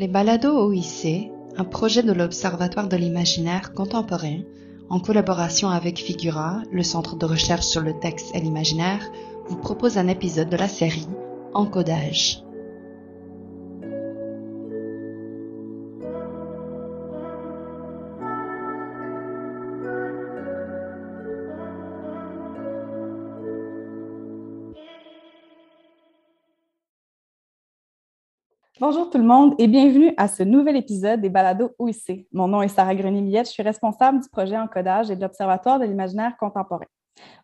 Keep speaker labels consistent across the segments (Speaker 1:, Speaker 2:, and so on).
Speaker 1: Les balados OIC, un projet de l'Observatoire de l'imaginaire contemporain, en collaboration avec Figura, le centre de recherche sur le texte et l'imaginaire, vous propose un épisode de la série Encodage.
Speaker 2: Bonjour tout le monde et bienvenue à ce nouvel épisode des Balados OIC. Mon nom est Sarah Grenier-Millette, je suis responsable du projet Encodage et de l'Observatoire de l'imaginaire contemporain.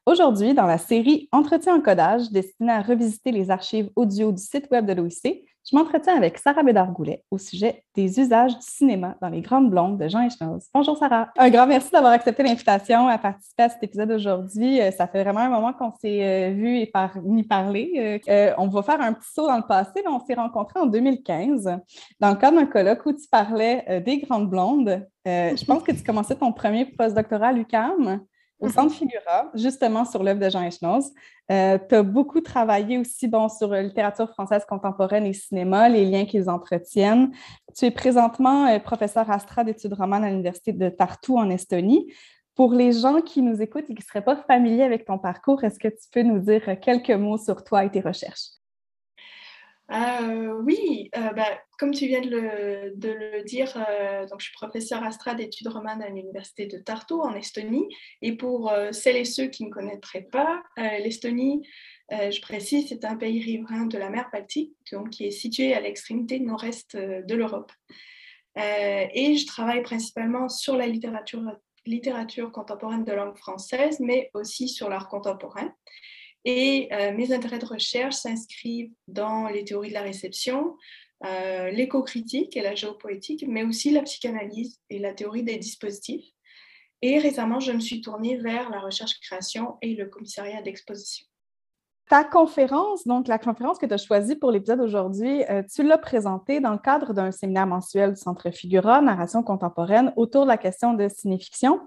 Speaker 2: Aujourd'hui, dans la série Entretien Encodage, destinée à revisiter les archives audio du site web de l'OIC, je m'entretiens avec Sarah Bédard-Goulet au sujet des usages du cinéma dans les grandes blondes de Jean Echenoz. Bonjour Sarah. Un grand merci d'avoir accepté l'invitation à participer à cet épisode aujourd'hui. Euh, ça fait vraiment un moment qu'on s'est euh, vu et par, ni parlé. Euh, on va faire un petit saut dans le passé. on s'est rencontrés en 2015 dans le cadre d'un colloque où tu parlais des grandes blondes. je pense que tu commençais ton premier postdoctorat à l'UQAM au Centre Figura, justement sur l'œuvre de Jean Echenoz. Euh, tu as beaucoup travaillé aussi bon, sur la littérature française contemporaine et cinéma, les liens qu'ils entretiennent. Tu es présentement euh, professeur Astra d'études romanes à l'Université de Tartu en Estonie. Pour les gens qui nous écoutent et qui ne seraient pas familiers avec ton parcours, est-ce que tu peux nous dire quelques mots sur toi et tes recherches?
Speaker 3: Euh, oui, euh, bah, comme tu viens de le, dire, euh, donc je suis professeur Astra d'études romanes à l'université de Tartu en Estonie. Et pour celles et ceux qui ne connaîtraient pas, l'Estonie, je précise, c'est un pays riverain de la mer Baltique, donc qui est situé à l'extrémité nord-est de l'Europe. et je travaille principalement sur la littérature contemporaine de langue française, mais aussi sur l'art contemporain. Et euh, mes intérêts de recherche s'inscrivent dans les théories de la réception, euh, l'éco-critique et la géopoétique, mais aussi la psychanalyse et la théorie des dispositifs. Et récemment, je me suis tournée vers la recherche-création et le commissariat d'exposition.
Speaker 2: Ta conférence, donc la conférence que tu as choisie pour l'épisode d'aujourd'hui, euh, tu l'as présentée dans le cadre d'un séminaire mensuel du Centre Figura, Narration contemporaine, autour de la question de cinéfiction.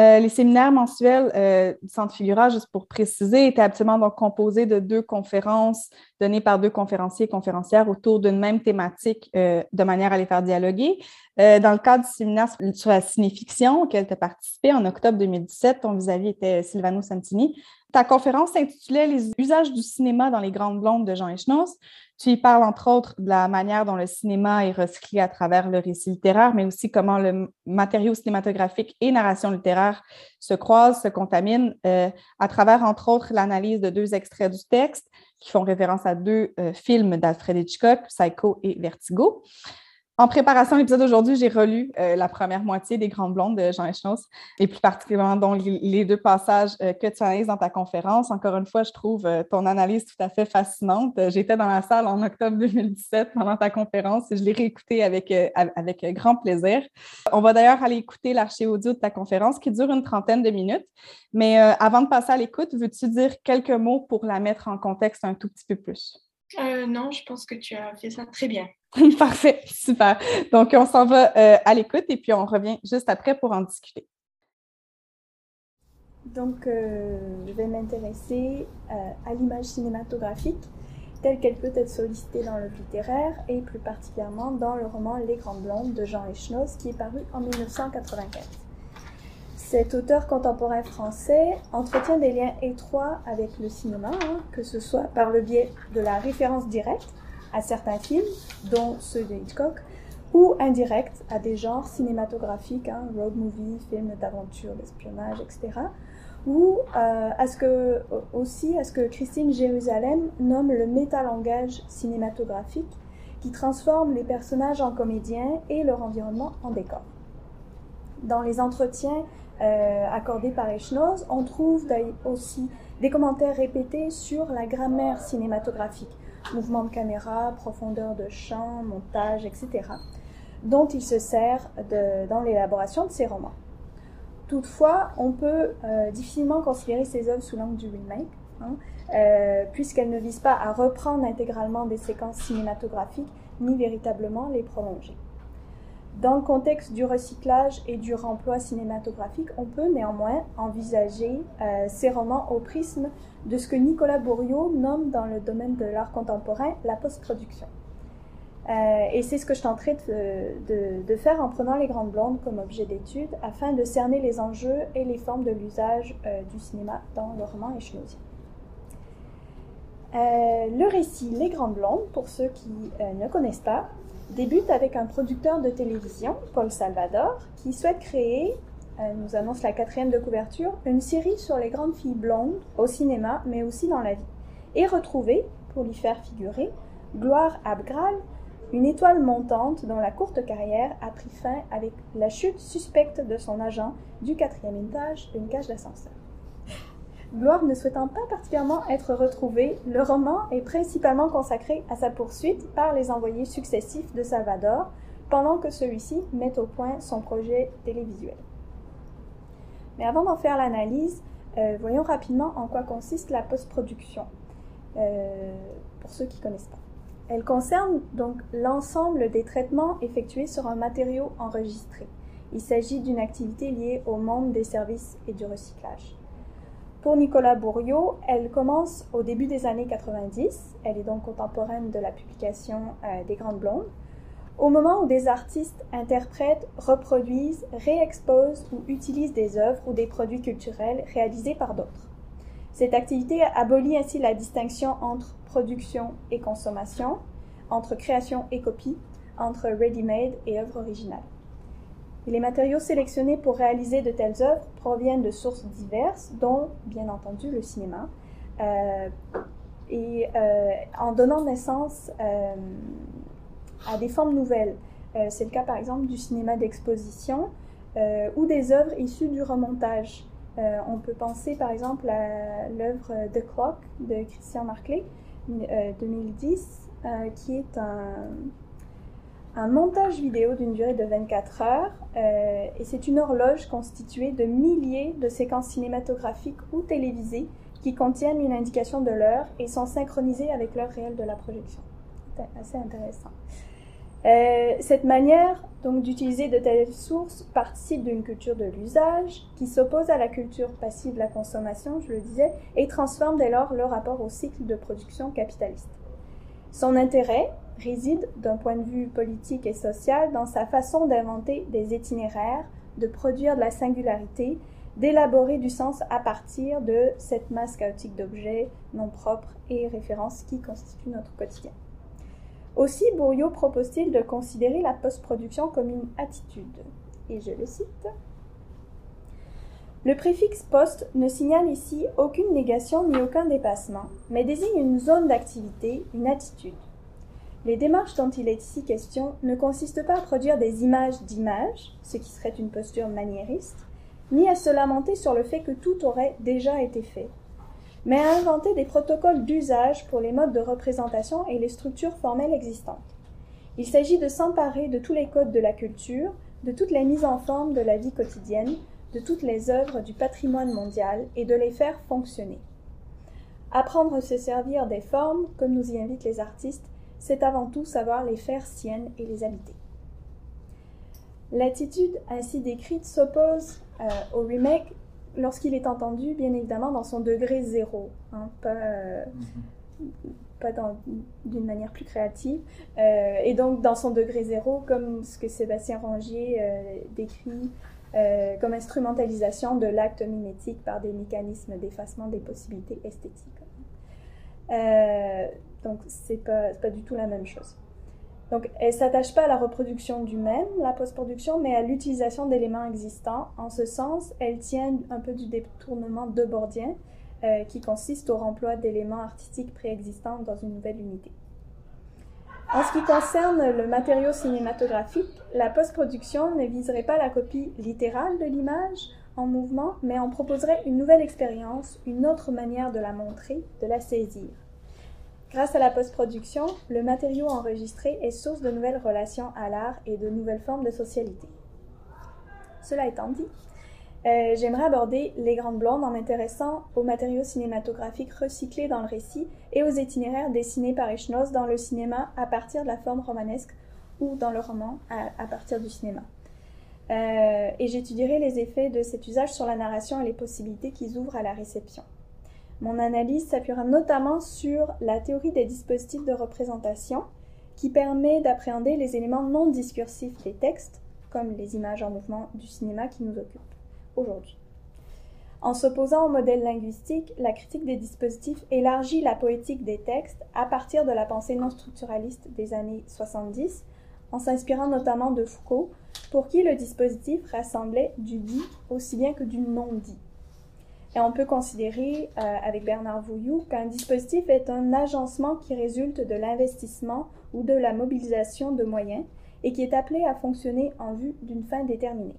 Speaker 2: Euh, les séminaires mensuels euh, du Centre Figura, juste pour préciser, étaient absolument donc composés de deux conférences données par deux conférenciers et conférencières autour d'une même thématique de manière à les faire dialoguer. dans le cadre du séminaire sur la cinéfiction auquel tu as participé en octobre 2017, ton vis-à-vis était Silvano Santini. Ta conférence s'intitulait Les usages du cinéma dans les grandes blondes de Jean Echenoz. Tu y parles entre autres de la manière dont le cinéma est recyclé à travers le récit littéraire, mais aussi comment le matériau cinématographique et narration littéraire se croisent, se contaminent euh, à travers entre autres l'analyse de deux extraits du texte qui font référence à deux euh, films d'Alfred Hitchcock, Psycho et Vertigo. En préparation à l'épisode d'aujourd'hui, j'ai relu euh, la première moitié des Grandes Blondes de Jean Echenoz et plus particulièrement donc, les deux passages euh, que tu analyses dans ta conférence. Encore une fois, je trouve euh, ton analyse tout à fait fascinante. J'étais dans la salle en octobre 2017 pendant ta conférence et je l'ai réécoutée avec, avec grand plaisir. On va d'ailleurs aller écouter l'archive audio de ta conférence qui dure une trentaine de minutes. Mais avant de passer à l'écoute, veux-tu dire quelques mots pour la mettre en contexte un tout petit peu plus?
Speaker 3: non, je pense que tu as fait ça très bien.
Speaker 2: Parfait, super. Donc, on s'en va euh, à l'écoute et puis on revient juste après pour en discuter.
Speaker 4: Donc, euh, je vais m'intéresser euh, à l'image cinématographique telle qu'elle peut être sollicitée dans le littéraire et plus particulièrement dans le roman Les Grandes Blondes de Jean Echenoz qui est paru en 1995. Cet auteur contemporain français entretient des liens étroits avec le cinéma, hein, que ce soit par le biais de la référence directe à certains films, dont ceux de Hitchcock, ou indirect à des genres cinématographiques, hein, road movie, films d'aventure, d'espionnage, etc. Ou euh, à ce que, aussi à ce que Christine Jérusalem nomme le métalangage cinématographique, qui transforme les personnages en comédiens et leur environnement en décor. Dans les entretiens euh, accordés par Echnoz, on trouve aussi des commentaires répétés sur la grammaire cinématographique, mouvement de caméra, profondeur de champ, montage, etc., dont il se sert dans l'élaboration de ses romans. Toutefois, on peut euh, difficilement considérer ces œuvres sous l'angle du remake, hein, euh, puisqu'elles ne visent pas à reprendre intégralement des séquences cinématographiques, ni véritablement les prolonger. Dans le contexte du recyclage et du remploi cinématographique, on peut néanmoins envisager euh, ces romans au prisme de ce que Nicolas Bourriaud nomme dans le domaine de l'art contemporain la post-production. Euh, et c'est ce que je tenterai de, faire en prenant les grandes blondes comme objet d'étude afin de cerner les enjeux et les formes de l'usage euh, du cinéma dans le roman échenousien. Euh, le récit Les Grandes Blondes, pour ceux qui ne connaissent pas, débute avec un producteur de télévision, Paul Salvador, qui souhaite créer, nous annonce la quatrième de couverture, une série sur les grandes filles blondes au cinéma, mais aussi dans la vie, et retrouver, pour l'y faire figurer, Gloire Abgral, une étoile montante dont la courte carrière a pris fin avec la chute suspecte de son agent du quatrième étage d'une cage d'ascenseur. Gloire ne souhaitant pas particulièrement être retrouvée, le roman est principalement consacré à sa poursuite par les envoyés successifs de Salvador, pendant que celui-ci met au point son projet télévisuel. Mais avant d'en faire l'analyse, euh, voyons rapidement en quoi consiste la post-production, euh, pour ceux qui ne connaissent pas. Elle concerne donc l'ensemble des traitements effectués sur un matériau enregistré. Il s'agit d'une activité liée au monde des services et du recyclage. Pour Nicolas Bourriot, elle commence au début des années 90, elle est donc contemporaine de la publication euh, des Grandes Blondes, au moment où des artistes interprètent, reproduisent, réexposent ou utilisent des œuvres ou des produits culturels réalisés par d'autres. Cette activité abolit ainsi la distinction entre production et consommation, entre création et copie, entre ready-made et œuvre originale. Les matériaux sélectionnés pour réaliser de telles œuvres proviennent de sources diverses, dont bien entendu le cinéma, euh, et euh, en donnant naissance euh, à des formes nouvelles. C'est le cas par exemple du cinéma d'exposition ou des œuvres issues du remontage. on peut penser par exemple à l'œuvre The Clock de Christian Marclay, 2010, euh, euh, qui est un, un, montage vidéo d'une durée de 24 heures. Euh, et c'est une horloge constituée de milliers de séquences cinématographiques ou télévisées qui contiennent une indication de l'heure et sont synchronisées avec l'heure réelle de la projection. C'est assez intéressant. Euh, cette manière donc d'utiliser de telles sources participe d'une culture de l'usage qui s'oppose à la culture passive de la consommation, je le disais, et transforme dès lors le rapport au cycle de production capitaliste. Son intérêt réside d'un point de vue politique et social dans sa façon d'inventer des itinéraires, de produire de la singularité, d'élaborer du sens à partir de cette masse chaotique d'objets non propres et références qui constituent notre quotidien. Aussi, Bourriot propose-t-il de considérer la post-production comme une attitude. Et je le cite. Le préfixe post ne signale ici aucune négation ni aucun dépassement, mais désigne une zone d'activité, une attitude. Les démarches dont il est ici question ne consistent pas à produire des images d'images, ce qui serait une posture maniériste, ni à se lamenter sur le fait que tout aurait déjà été fait, mais à inventer des protocoles d'usage pour les modes de représentation et les structures formelles existantes. Il s'agit de s'emparer de tous les codes de la culture, de toutes les mises en forme de la vie quotidienne, de toutes les œuvres du patrimoine mondial et de les faire fonctionner. Apprendre à se servir des formes, comme nous y invitent les artistes, c'est avant tout savoir les faire siennes et les habiter. L'attitude ainsi décrite s'oppose euh, au remake lorsqu'il est entendu, bien évidemment, dans son degré zéro, hein, pas, euh, pas d'une manière plus créative. Euh, et donc, dans son degré zéro, comme ce que Sébastien Rangier décrit comme instrumentalisation de l'acte mimétique par des mécanismes d'effacement des possibilités esthétiques. Donc, c'est pas, pas du tout la même chose. Donc, elle s'attache pas à la reproduction du même, la post-production, mais à l'utilisation d'éléments existants. En ce sens, elle tient un peu du détournement de Bordien, euh, qui consiste au remploi d'éléments artistiques préexistants dans une nouvelle unité. En ce qui concerne le matériau cinématographique, la post-production ne viserait pas la copie littérale de l'image en mouvement, mais en proposerait une nouvelle expérience, une autre manière de la montrer, de la saisir. Grâce à la post-production, le matériau enregistré est source de nouvelles relations à l'art et de nouvelles formes de socialité. Cela étant dit, euh, j'aimerais aborder Les Grandes Blondes en m'intéressant aux matériaux cinématographiques recyclés dans le récit et aux itinéraires dessinés par Echnoz dans le cinéma à partir de la forme romanesque ou dans le roman à, partir du cinéma. Euh, et j'étudierai les effets de cet usage sur la narration et les possibilités qu'ils ouvrent à la réception. Mon analyse s'appuiera notamment sur la théorie des dispositifs de représentation, qui permet d'appréhender les éléments non discursifs des textes, comme les images en mouvement du cinéma qui nous occupent aujourd'hui. En s'opposant au modèle linguistique, la critique des dispositifs élargit la poétique des textes à partir de la pensée non structuraliste des années 70, en s'inspirant notamment de Foucault, pour qui le dispositif rassemblait du dit aussi bien que du non-dit. Et on peut considérer, euh, avec Bernard Vouilloux, qu'un dispositif est un agencement qui résulte de l'investissement ou de la mobilisation de moyens et qui est appelé à fonctionner en vue d'une fin déterminée.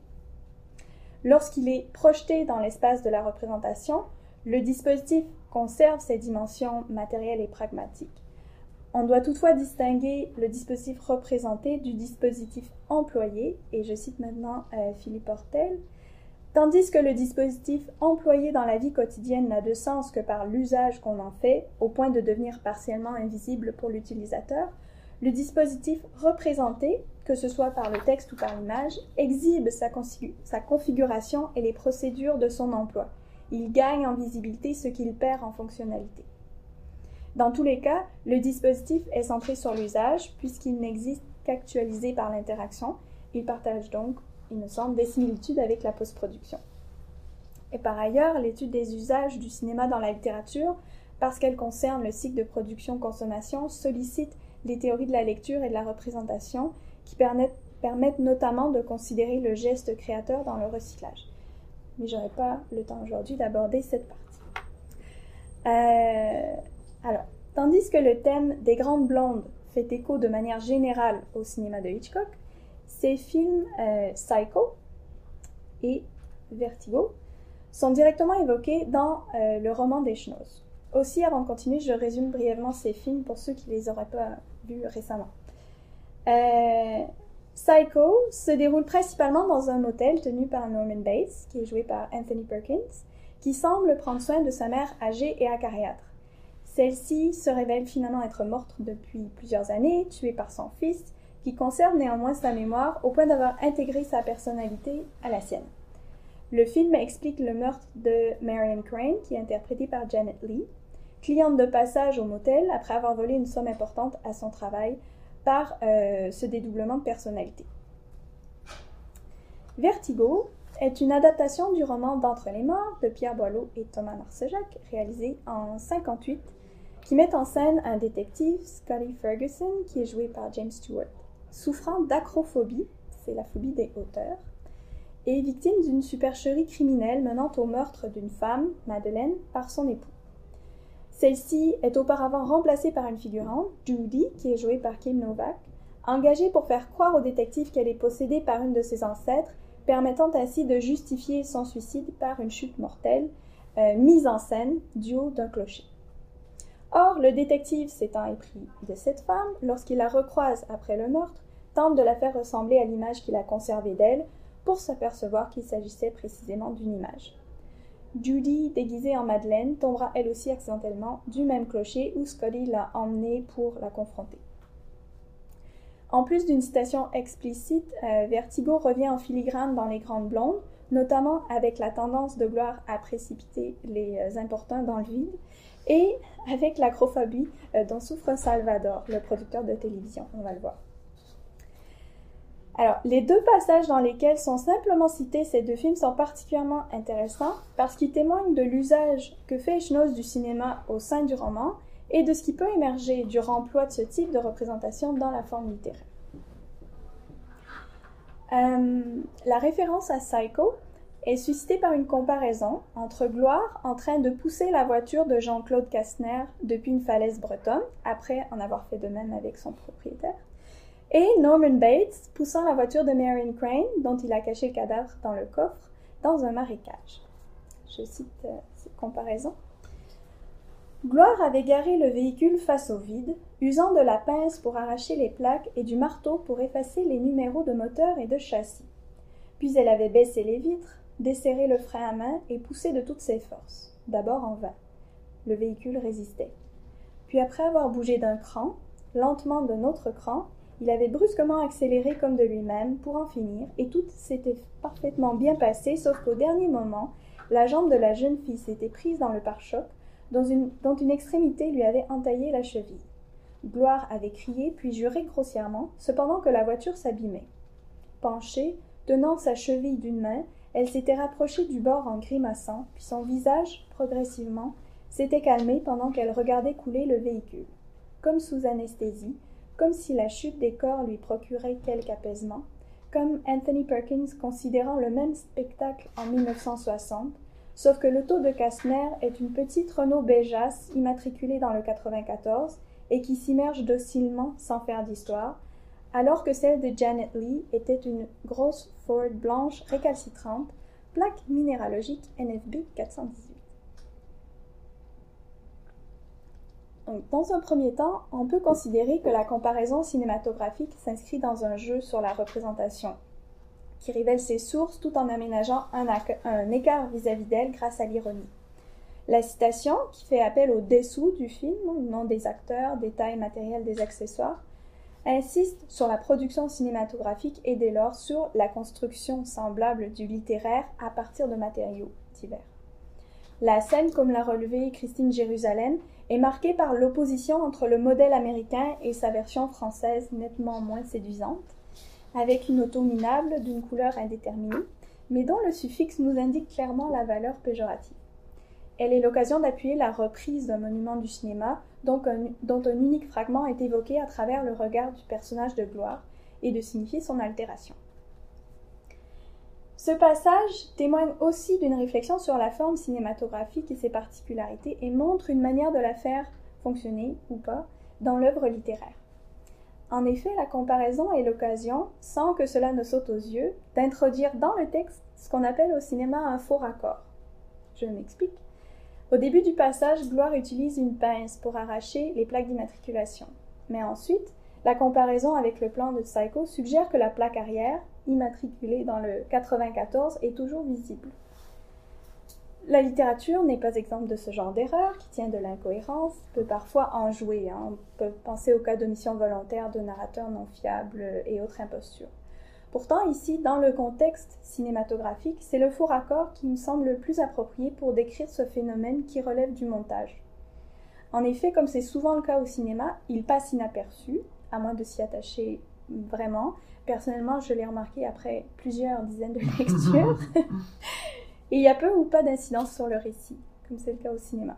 Speaker 4: Lorsqu'il est projeté dans l'espace de la représentation, le dispositif conserve ses dimensions matérielles et pragmatiques. On doit toutefois distinguer le dispositif représenté du dispositif employé, et je cite maintenant euh, Philippe Hortel, Tandis que le dispositif employé dans la vie quotidienne n'a de sens que par l'usage qu'on en fait, au point de devenir partiellement invisible pour l'utilisateur, le dispositif représenté, que ce soit par le texte ou par l'image, exhibe sa, configuration et les procédures de son emploi. Il gagne en visibilité ce qu'il perd en fonctionnalité. Dans tous les cas, le dispositif est centré sur l'usage puisqu'il n'existe qu'actualisé par l'interaction. Il partage donc il me semble, des similitudes avec la post-production. Et par ailleurs, l'étude des usages du cinéma dans la littérature, parce qu'elle concerne le cycle de production-consommation, sollicite les théories de la lecture et de la représentation qui permettent, notamment de considérer le geste créateur dans le recyclage. Mais je n'aurai pas le temps aujourd'hui d'aborder cette partie. Euh, alors, tandis que le thème des grandes blondes fait écho de manière générale au cinéma de Hitchcock, ces films euh, Psycho et Vertigo sont directement évoqués dans euh, le roman des Schnoz. Aussi, avant de continuer, je résume brièvement ces films pour ceux qui les auraient pas vus récemment. Euh, Psycho se déroule principalement dans un hôtel tenu par Norman Bates, qui est joué par Anthony Perkins, qui semble prendre soin de sa mère âgée et acariâtre. Celle-ci se révèle finalement être morte depuis plusieurs années, tuée par son fils, qui conserve néanmoins sa mémoire au point d'avoir intégré sa personnalité à la sienne. Le film explique le meurtre de Marion Crane, qui est interprétée par Janet Lee, cliente de passage au motel après avoir volé une somme importante à son travail par euh, ce dédoublement de personnalité. Vertigo est une adaptation du roman D'entre les morts de Pierre Boileau et Thomas Marcejac, réalisé en 58, qui met en scène un détective, Scotty Ferguson, qui est joué par James Stewart souffrant d'acrophobie, c'est la phobie des hauteurs, et victime d'une supercherie criminelle menant au meurtre d'une femme, Madeleine, par son époux. Celle-ci est auparavant remplacée par une figurante, Judy, qui est jouée par Kim Novak, engagée pour faire croire au détective qu'elle est possédée par une de ses ancêtres, permettant ainsi de justifier son suicide par une chute mortelle, euh, mise en scène du haut d'un clocher. Or, le détective s'étant épris de cette femme, lorsqu'il la recroise après le meurtre, tente de la faire ressembler à l'image qu'il a conservée d'elle pour s'apercevoir qu'il s'agissait précisément d'une image. Judy, déguisée en Madeleine, tombera elle aussi accidentellement du même clocher où Scotty l'a emmenée pour la confronter. En plus d'une citation explicite, euh, Vertigo revient en filigrane dans Les Grandes Blondes, notamment avec la tendance de gloire à précipiter les euh, importuns dans le vide, et avec l'acrophobie euh, dont souffre Salvador, le producteur de télévision, on va le voir. Alors, les deux passages dans lesquels sont simplement cités ces deux films sont particulièrement intéressants parce qu'ils témoignent de l'usage que fait Schnoz du cinéma au sein du roman et de ce qui peut émerger du remploi de ce type de représentation dans la forme littéraire. Euh, la référence à Psycho est suscitée par une comparaison entre Gloire en train de pousser la voiture de Jean-Claude Kastner depuis une falaise bretonne, après en avoir fait de même avec son propriétaire, et Norman Bates poussant la voiture de Marion Crane, dont il a caché le cadavre dans le coffre, dans un marécage. Je cite euh, cette comparaison. Gloire avait garé le véhicule face au vide, usant de la pince pour arracher les plaques et du marteau pour effacer les numéros de moteur et de châssis. Puis elle avait baissé les vitres, desserré le frein à main et poussé de toutes ses forces, d'abord en vain. Le véhicule résistait. Puis après avoir bougé d'un cran, lentement d'un autre cran, il avait brusquement accéléré comme de lui-même pour en finir, et tout s'était parfaitement bien passé, sauf qu'au dernier moment, la jambe de la jeune fille s'était prise dans le pare-choc, dont une, dont une extrémité lui avait entaillé la cheville. Gloire avait crié puis juré grossièrement, cependant que la voiture s'abîmait. Penchée, tenant sa cheville d'une main, elle s'était rapprochée du bord en grimaçant, puis son visage, progressivement, s'était calmé pendant qu'elle regardait couler le véhicule. Comme sous anesthésie, comme si la chute des corps lui procurait quelque apaisement, comme Anthony Perkins considérant le même spectacle en 1960, sauf que l'auto de Kastner est une petite Renault Béjasse immatriculée dans le 94 et qui s'immerge docilement sans faire d'histoire, alors que celle de Janet Lee était une grosse Ford blanche récalcitrante, plaque minéralogique NFB 418. dans un premier temps, on peut considérer que la comparaison cinématographique s'inscrit dans un jeu sur la représentation, qui révèle ses sources tout en aménageant un, écart vis-à-vis d'elle grâce à l'ironie. La citation, qui fait appel au dessous du film, nom des acteurs, détails matériels des accessoires, insiste sur la production cinématographique et dès lors sur la construction semblable du littéraire à partir de matériaux divers. La scène, comme l'a relevé Christine Jérusalem, est marquée par l'opposition entre le modèle américain et sa version française nettement moins séduisante, avec une auto minable d'une couleur indéterminée, mais dont le suffixe nous indique clairement la valeur péjorative. Elle est l'occasion d'appuyer la reprise d'un monument du cinéma dont un, unique fragment est évoqué à travers le regard du personnage de gloire et de signifier son altération. Ce passage témoigne aussi d'une réflexion sur la forme cinématographique et ses particularités et montre une manière de la faire fonctionner ou pas dans l'œuvre littéraire. En effet, la comparaison est l'occasion, sans que cela ne saute aux yeux, d'introduire dans le texte ce qu'on appelle au cinéma un faux raccord. Je m'explique. Au début du passage, Gloire utilise une pince pour arracher les plaques d'immatriculation. Mais ensuite, la comparaison avec le plan de Psycho suggère que la plaque arrière, immatriculée dans le 94, est toujours visible. La littérature n'est pas exempte de ce genre d'erreur qui tient de l'incohérence, peut parfois en jouer. Hein. On peut penser au cas d'omission volontaire de narrateurs non fiables et autres impostures. Pourtant, ici, dans le contexte cinématographique, c'est le faux raccord qui me semble le plus approprié pour décrire ce phénomène qui relève du montage. En effet, comme c'est souvent le cas au cinéma, il passe inaperçu, à moins de s'y attacher vraiment. Personnellement, je l'ai remarqué après plusieurs dizaines de lectures. Et il y a peu ou pas d'incidence sur le récit, comme c'est le cas au cinéma.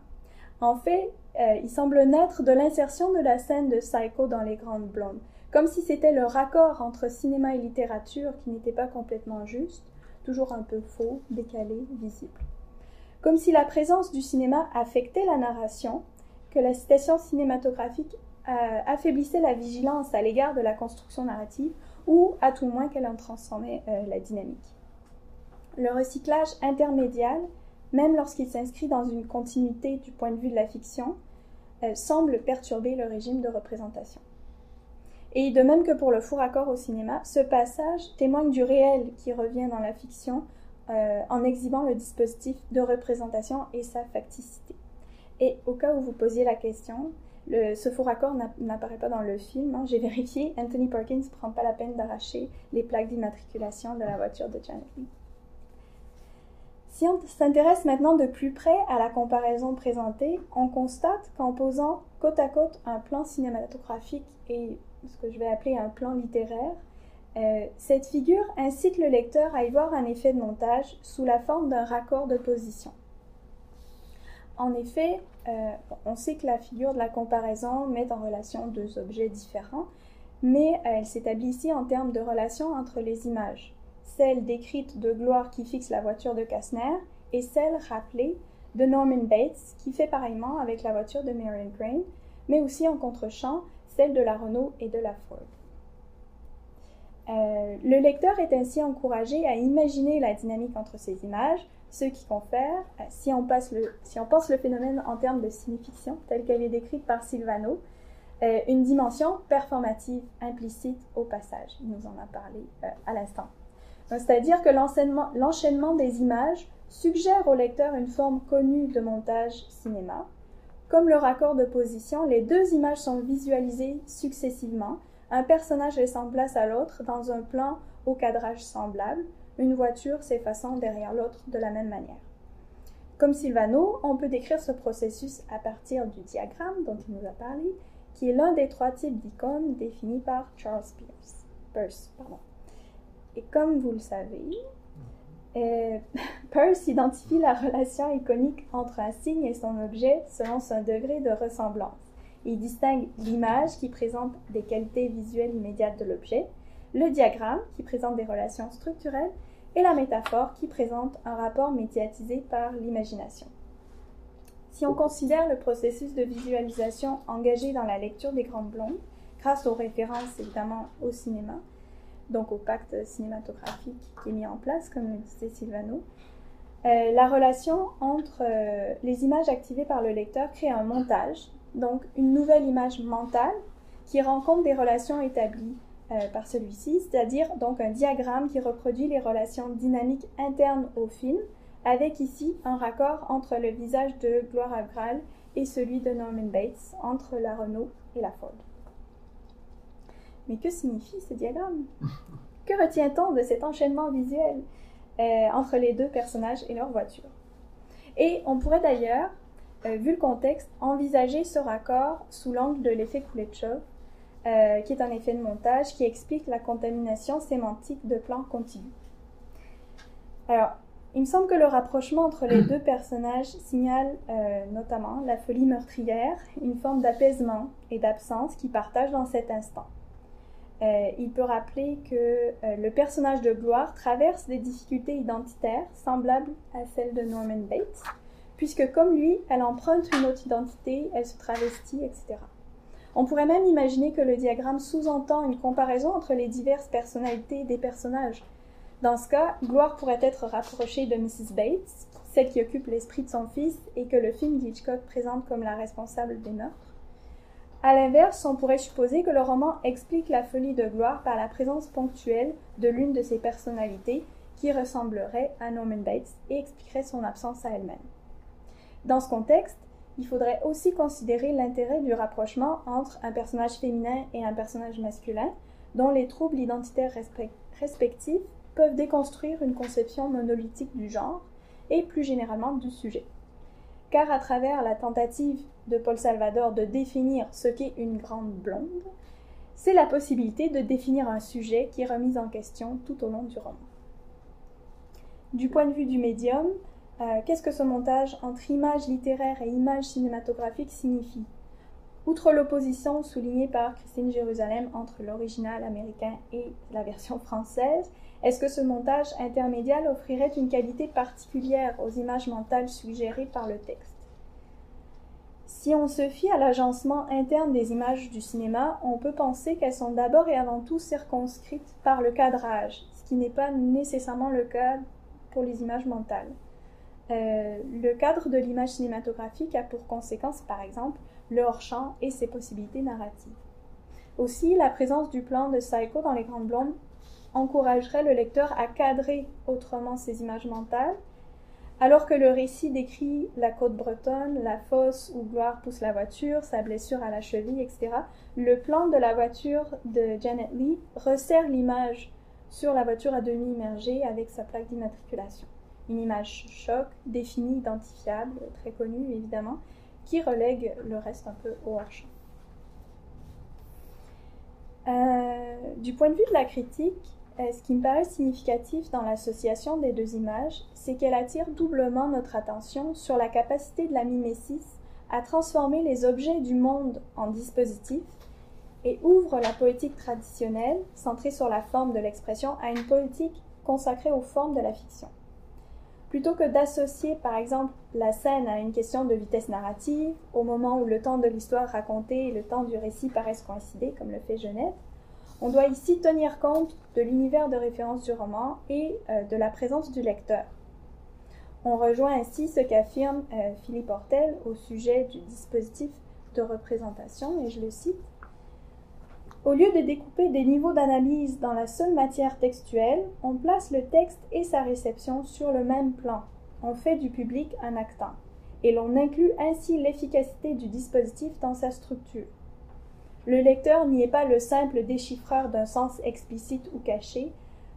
Speaker 4: En fait, euh, il semble naître de l'insertion de la scène de Psycho dans Les Grandes Blondes, comme si c'était le raccord entre cinéma et littérature qui n'était pas complètement juste, toujours un peu faux, décalé, visible. Comme si la présence du cinéma affectait la narration, que la citation cinématographique euh, affaiblissait la vigilance à l'égard de la construction narrative ou à tout moins qu'elle en transformait euh, la dynamique. Le recyclage intermédial, même lorsqu'il s'inscrit dans une continuité du point de vue de la fiction, euh, semble perturber le régime de représentation. Et de même que pour le faux raccord au cinéma, ce passage témoigne du réel qui revient dans la fiction en exhibant le dispositif de représentation et sa facticité. Et au cas où vous posiez la question, ce faux raccord n'apparaît pas dans le film. Hein. J'ai vérifié, Anthony Perkins ne prend pas la peine d'arracher les plaques d'immatriculation de la voiture de Janet. Si on s'intéresse maintenant de plus près à la comparaison présentée, on constate qu'en posant côte à côte un plan cinématographique et ce que je vais appeler un plan littéraire, euh, cette figure incite le lecteur à y voir un effet de montage sous la forme d'un raccord de position. En effet, euh, on sait que la figure de la comparaison met en relation deux objets différents, mais euh, elle s'établit ici en termes de relation entre les images, celle décrite de Gloire qui fixe la voiture de Kastner et celle rappelée de Norman Bates qui fait pareillement avec la voiture de Marion Crane, mais aussi en contre-champ celle de la Renault et de la Ford. Euh, le lecteur est ainsi encouragé à imaginer la dynamique entre ces images, ce qui confère, euh, si on, passe le, si on pense le phénomène en termes de signification, telle qu'elle est décrite par Silvano, euh, une dimension performative implicite au passage. Il nous en a parlé à l'instant. C'est-à-dire que l'enchaînement des images suggère au lecteur une forme connue de montage cinéma. Comme le raccord de position, les deux images sont visualisées successivement, un personnage laissant place à l'autre dans un plan au cadrage semblable, une voiture s'effaçant derrière l'autre de la même manière. Comme Silvano, on peut décrire ce processus à partir du diagramme dont il nous a parlé, qui est l'un des trois types d'icônes définis par Charles Peirce. Et comme vous le savez, euh, Peirce identifie la relation iconique entre un signe et son objet selon son degré de ressemblance. Il distingue l'image qui présente des qualités visuelles immédiates de l'objet, le diagramme qui présente des relations structurelles et la métaphore qui présente un rapport médiatisé par l'imagination. Si on considère le processus de visualisation engagé dans la lecture des grandes blondes, grâce aux références évidemment au cinéma, donc au pacte cinématographique qui est mis en place, comme le disait Silvano, euh, la relation entre euh, les images activées par le lecteur crée un montage, donc une nouvelle image mentale qui rend compte des relations établies euh, par celui-ci, c'est-à-dire donc un diagramme qui reproduit les relations dynamiques internes au film, avec ici un raccord entre le visage de Gloire Graal et celui de Norman Bates, entre la Renault et la Ford. Mais que signifie ce diagramme Que retient-on de cet enchaînement visuel euh, entre les deux personnages et leur voiture? Et on pourrait d'ailleurs, euh, vu le contexte, envisager ce raccord sous l'angle de l'effet Kuleshov, euh, qui est un effet de montage qui explique la contamination sémantique de plans continus. Alors, il me semble que le rapprochement entre les deux personnages signale notamment la folie meurtrière, une forme d'apaisement et d'absence qu'ils partagent dans cet instant. Euh, il peut rappeler que le personnage de Gloire traverse des difficultés identitaires semblables à celles de Norman Bates, puisque comme lui, elle emprunte une autre identité, elle se travestit, etc. On pourrait même imaginer que le diagramme sous-entend une comparaison entre les diverses personnalités des personnages. Dans ce cas, Gloire pourrait être rapprochée de Mrs. Bates, celle qui occupe l'esprit de son fils et que le film d'Hitchcock présente comme la responsable des meurtres. À l'inverse, on pourrait supposer que le roman explique la folie de Gloire par la présence ponctuelle de l'une de ses personnalités qui ressemblerait à Norman Bates et expliquerait son absence à elle-même. Dans ce contexte, il faudrait aussi considérer l'intérêt du rapprochement entre un personnage féminin et un personnage masculin, dont les troubles identitaires respectifs peuvent déconstruire une conception monolithique du genre et plus généralement du sujet. Car à travers la tentative de Paul Salvador de définir ce qu'est une grande blonde, c'est la possibilité de définir un sujet qui est remis en question tout au long du roman. Du point de vue du médium, euh, qu'est-ce que ce montage entre image littéraire et image cinématographique signifie? Outre l'opposition soulignée par Christine Jérusalem entre l'original américain et la version française, est-ce que ce montage intermédiaire offrirait une qualité particulière aux images mentales suggérées par le texte? Si on se fie à l'agencement interne des images du cinéma, on peut penser qu'elles sont d'abord et avant tout circonscrites par le cadrage, ce qui n'est pas nécessairement le cas pour les images mentales. Euh, le cadre de l'image cinématographique a pour conséquence, par exemple, le hors-champ et ses possibilités narratives. Aussi, la présence du plan de Psycho dans Les Grandes Blondes encouragerait le lecteur à cadrer autrement ses images mentales, alors que le récit décrit la côte bretonne, la fosse où Gloire pousse la voiture, sa blessure à la cheville, etc. Le plan de la voiture de Janet Lee resserre l'image sur la voiture à demi immergée avec sa plaque d'immatriculation une image choc, définie, identifiable, très connue évidemment, qui relègue le reste un peu au hors-champ. Euh, du point de vue de la critique, ce qui me paraît significatif dans l'association des deux images, c'est qu'elle attire doublement notre attention sur la capacité de la mimésis à transformer les objets du monde en dispositifs et ouvre la poétique traditionnelle, centrée sur la forme de l'expression, à une poétique consacrée aux formes de la fiction. Plutôt que d'associer par exemple la scène à une question de vitesse narrative, au moment où le temps de l'histoire racontée et le temps du récit paraissent coïncider, comme le fait Genève, on doit ici tenir compte de l'univers de référence du roman et euh, de la présence du lecteur. On rejoint ainsi ce qu'affirme euh, Philippe Hortel au sujet du dispositif de représentation, et je le cite. Au lieu de découper des niveaux d'analyse dans la seule matière textuelle, on place le texte et sa réception sur le même plan. On fait du public un actant. Et l'on inclut ainsi l'efficacité du dispositif dans sa structure. Le lecteur n'y est pas le simple déchiffreur d'un sens explicite ou caché,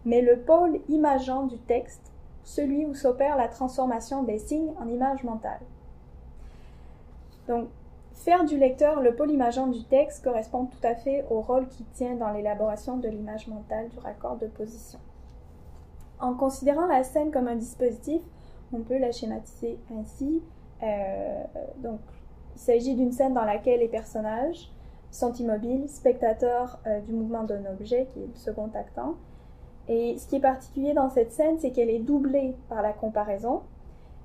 Speaker 4: mais le pôle imageant du texte, celui où s'opère la transformation des signes en images mentales. Donc, Faire du lecteur le polymageant du texte correspond tout à fait au rôle qu'il tient dans l'élaboration de l'image mentale du raccord de position. En considérant la scène comme un dispositif, on peut la schématiser ainsi. Euh, donc, il s'agit d'une scène dans laquelle les personnages sont immobiles, spectateurs euh, du mouvement d'un objet, qui est le second actant. Et ce qui est particulier dans cette scène, c'est qu'elle est doublée par la comparaison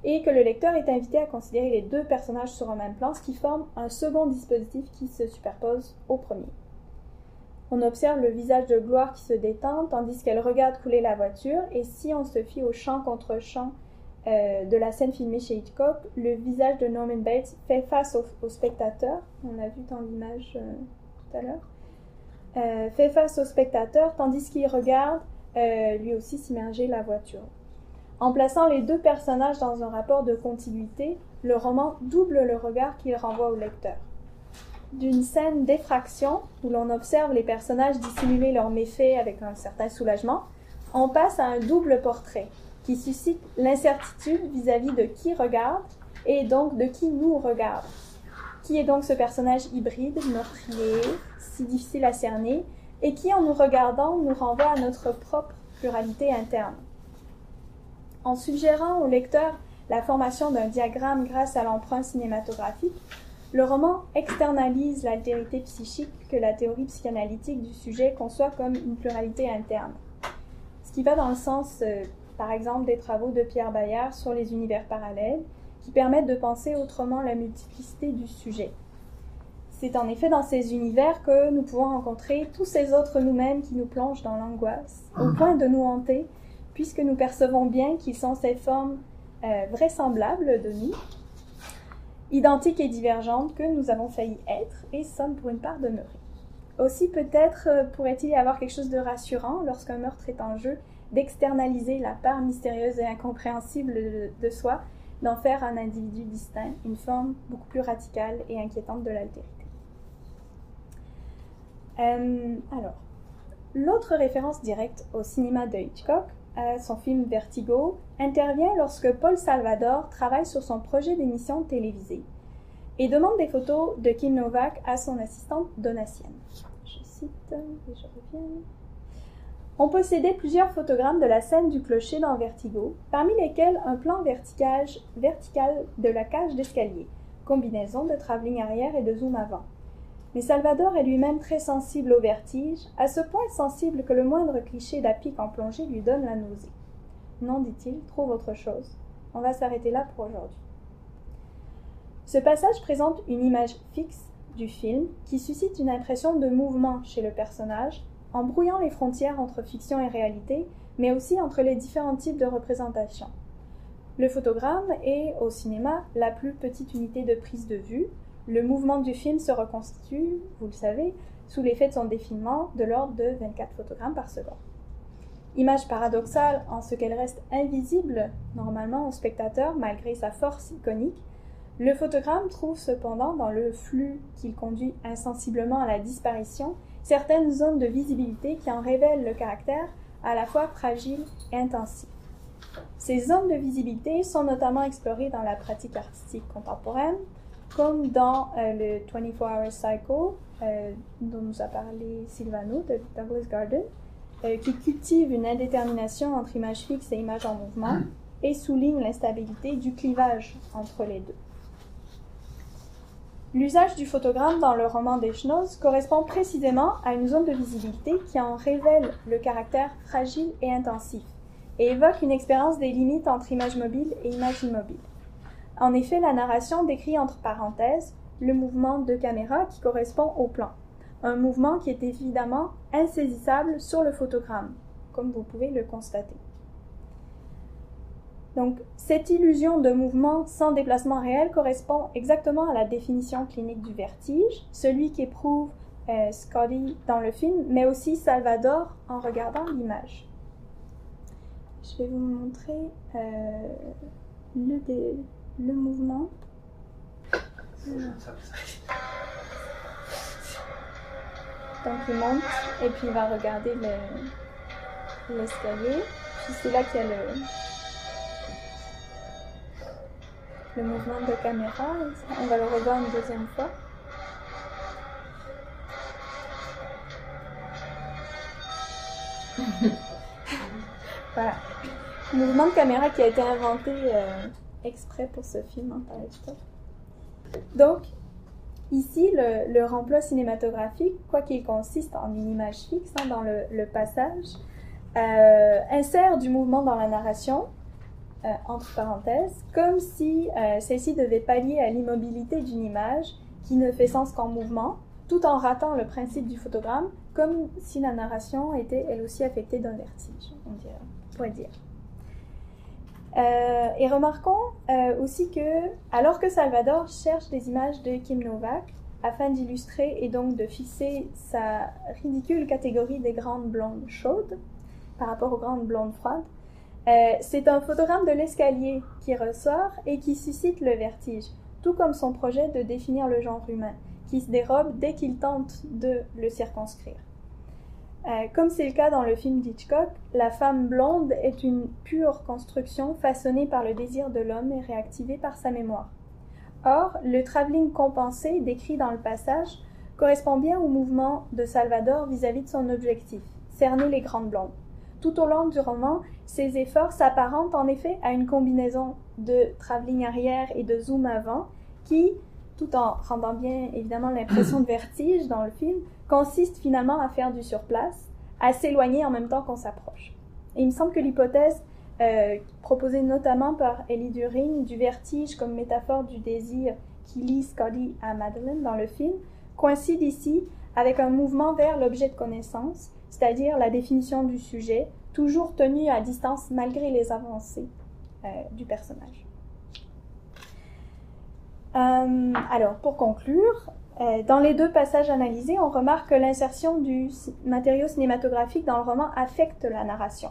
Speaker 4: et que le lecteur est invité à considérer les deux personnages sur un même plan, ce qui forme un second dispositif qui se superpose au premier. On observe le visage de Gloire qui se détend tandis qu'elle regarde couler la voiture, et si on se fie au champ contre champ euh, de la scène filmée chez Hitchcock, le visage de Norman Bates fait face au, spectateur, on l'a vu dans l'image euh, tout à l'heure, euh, fait face au spectateur tandis qu'il regarde lui aussi s'immerger la voiture. En plaçant les deux personnages dans un rapport de continuité, le roman double le regard qu'il renvoie au lecteur. D'une scène d'effraction, où l'on observe les personnages dissimuler leurs méfaits avec un certain soulagement, on passe à un double portrait, qui suscite l'incertitude vis-à-vis de qui regarde et donc de qui nous regarde. Qui est donc ce personnage hybride, meurtrier, si difficile à cerner, et qui, en nous regardant, nous renvoie à notre propre pluralité interne. En suggérant au lecteur la formation d'un diagramme grâce à l'emprunt cinématographique, le roman externalise l'altérité psychique que la théorie psychanalytique du sujet conçoit comme une pluralité interne. Ce qui va dans le sens, euh, par exemple, des travaux de Pierre Bayard sur les univers parallèles, qui permettent de penser autrement la multiplicité du sujet. C'est en effet dans ces univers que nous pouvons rencontrer tous ces autres nous-mêmes qui nous plongent dans l'angoisse, au point de nous hanter puisque nous percevons bien qu'ils sont ces formes euh, vraisemblables de nous, identiques et divergentes que nous avons failli être et sommes pour une part demeurées. Aussi peut-être euh, pourrait-il y avoir quelque chose de rassurant lorsqu'un meurtre est en jeu, d'externaliser la part mystérieuse et incompréhensible de, soi, d'en faire un individu distinct, une forme beaucoup plus radicale et inquiétante de l'altérité. Euh, alors, l'autre référence directe au cinéma de Hitchcock son film Vertigo, intervient lorsque Paul Salvador travaille sur son projet d'émission télévisée et demande des photos de Kim Novak à son assistante Donatienne. Je cite et je reviens. On possédait plusieurs photogrammes de la scène du clocher dans Vertigo, parmi lesquels un plan vertical, de la cage d'escalier, combinaison de travelling arrière et de zoom avant. Mais Salvador est lui-même très sensible au vertige, à ce point sensible que le moindre cliché d'Apic en plongée lui donne la nausée. Non, dit-il, trouve autre chose. On va s'arrêter là pour aujourd'hui. Ce passage présente une image fixe du film qui suscite une impression de mouvement chez le personnage, en brouillant les frontières entre fiction et réalité, mais aussi entre les différents types de représentations. Le photogramme est, au cinéma, la plus petite unité de prise de vue, le mouvement du film se reconstitue, vous le savez, sous l'effet de son défilement de l'ordre de 24 photogrammes par seconde. Image paradoxale en ce qu'elle reste invisible normalement au spectateur malgré sa force iconique, le photogramme trouve cependant dans le flux qu'il conduit insensiblement à la disparition certaines zones de visibilité qui en révèlent le caractère à la fois fragile et intensif. Ces zones de visibilité sont notamment explorées dans la pratique artistique contemporaine, comme dans euh, le 24 Hour Cycle, euh, dont nous a parlé Silvano de Douglas Garden, euh, qui cultive une indétermination entre images fixes et images en mouvement et souligne l'instabilité du clivage entre les deux. L'usage du photogramme dans le roman des Schnoz correspond précisément à une zone de visibilité qui en révèle le caractère fragile et intensif et évoque une expérience des limites entre images mobiles et images immobiles. En effet, la narration décrit entre parenthèses le mouvement de caméra qui correspond au plan, un mouvement qui est évidemment insaisissable sur le photogramme, comme vous pouvez le constater. Donc, cette illusion de mouvement sans déplacement réel correspond exactement à la définition clinique du vertige, celui qu'éprouve euh, Scotty dans le film, mais aussi Salvador en regardant l'image. Je vais vous montrer euh, le, mouvement. Donc il monte et puis il va regarder l'escalier. Puis c'est là qu'il y a le, le mouvement de caméra. On va le revoir une deuxième fois. voilà. Le mouvement de caméra qui a été inventé euh, exprès pour ce film, hein, par exemple. Donc, ici, le, remploi cinématographique, quoi qu'il consiste en une image fixe hein, dans le, passage, euh, insère du mouvement dans la narration euh, entre parenthèses, comme si euh, celle-ci devait pallier à l'immobilité d'une image qui ne fait sens qu'en mouvement, tout en ratant le principe du photogramme, comme si la narration était elle aussi affectée d'un vertige, on pourrait dire. Euh, et remarquons aussi que, alors que Salvador cherche des images de Kim Novak, afin d'illustrer et donc de fixer sa ridicule catégorie des grandes blondes chaudes par rapport aux grandes blondes froides, euh, c'est un photogramme de l'escalier qui ressort et qui suscite le vertige, tout comme son projet de définir le genre humain, qui se dérobe dès qu'il tente de le circonscrire. Euh, comme c'est le cas dans le film d'Hitchcock, la femme blonde est une pure construction façonnée par le désir de l'homme et réactivée par sa mémoire. Or, le travelling compensé décrit dans le passage correspond bien au mouvement de Salvador vis-à-vis -vis de son objectif, cerner les grandes blondes. Tout au long du roman, ces efforts s'apparentent en effet à une combinaison de travelling arrière et de zoom avant qui, tout en rendant bien évidemment l'impression de vertige dans le film, consiste finalement à faire du surplace, à s'éloigner en même temps qu'on s'approche. Et il me semble que l'hypothèse euh, proposée notamment par Ellie During du vertige comme métaphore du désir qui lie Scotty à Madeleine dans le film coïncide ici avec un mouvement vers l'objet de connaissance, c'est-à-dire la définition du sujet, toujours tenu à distance malgré les avancées euh, du personnage. Euh, alors, pour conclure, euh, dans les deux passages analysés, on remarque que l'insertion du matériau cinématographique dans le roman affecte la narration.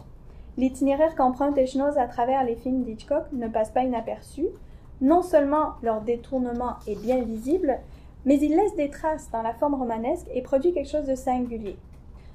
Speaker 4: L'itinéraire qu'emprunte Echnoz à travers les films d'Hitchcock ne passe pas inaperçu. Non seulement leur détournement est bien visible, mais il laisse des traces dans la forme romanesque et produit quelque chose de singulier.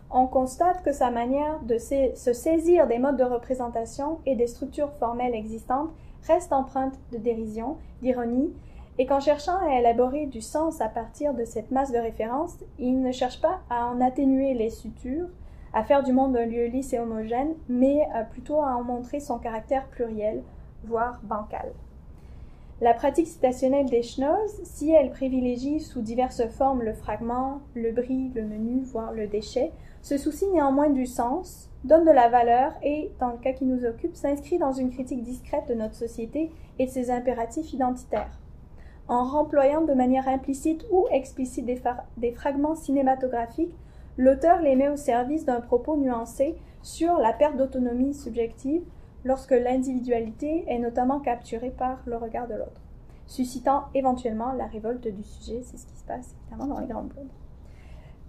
Speaker 4: On constate que sa manière de se saisir des modes de représentation et des structures formelles existantes reste empreinte de dérision, d'ironie, et qu'en cherchant à élaborer du sens à partir de cette masse de références, il ne cherche pas à en atténuer les sutures, à faire du monde un lieu lisse et homogène, mais euh, plutôt à en montrer son caractère pluriel, voire bancal. La pratique citationnelle des schnoz, si elle privilégie sous diverses formes le fragment, le bris, le menu, voire le déchet, se soucie néanmoins du sens, donne de la valeur et, dans le cas qui nous occupe, s'inscrit dans une critique discrète de notre société et de ses impératifs identitaires en remployant de manière implicite ou explicite des, fragments cinématographiques, l'auteur les met au service d'un propos nuancé sur la perte d'autonomie subjective lorsque l'individualité est notamment capturée par le regard de l'autre, suscitant éventuellement la révolte du sujet, c'est ce qui se passe évidemment dans les grandes blondes.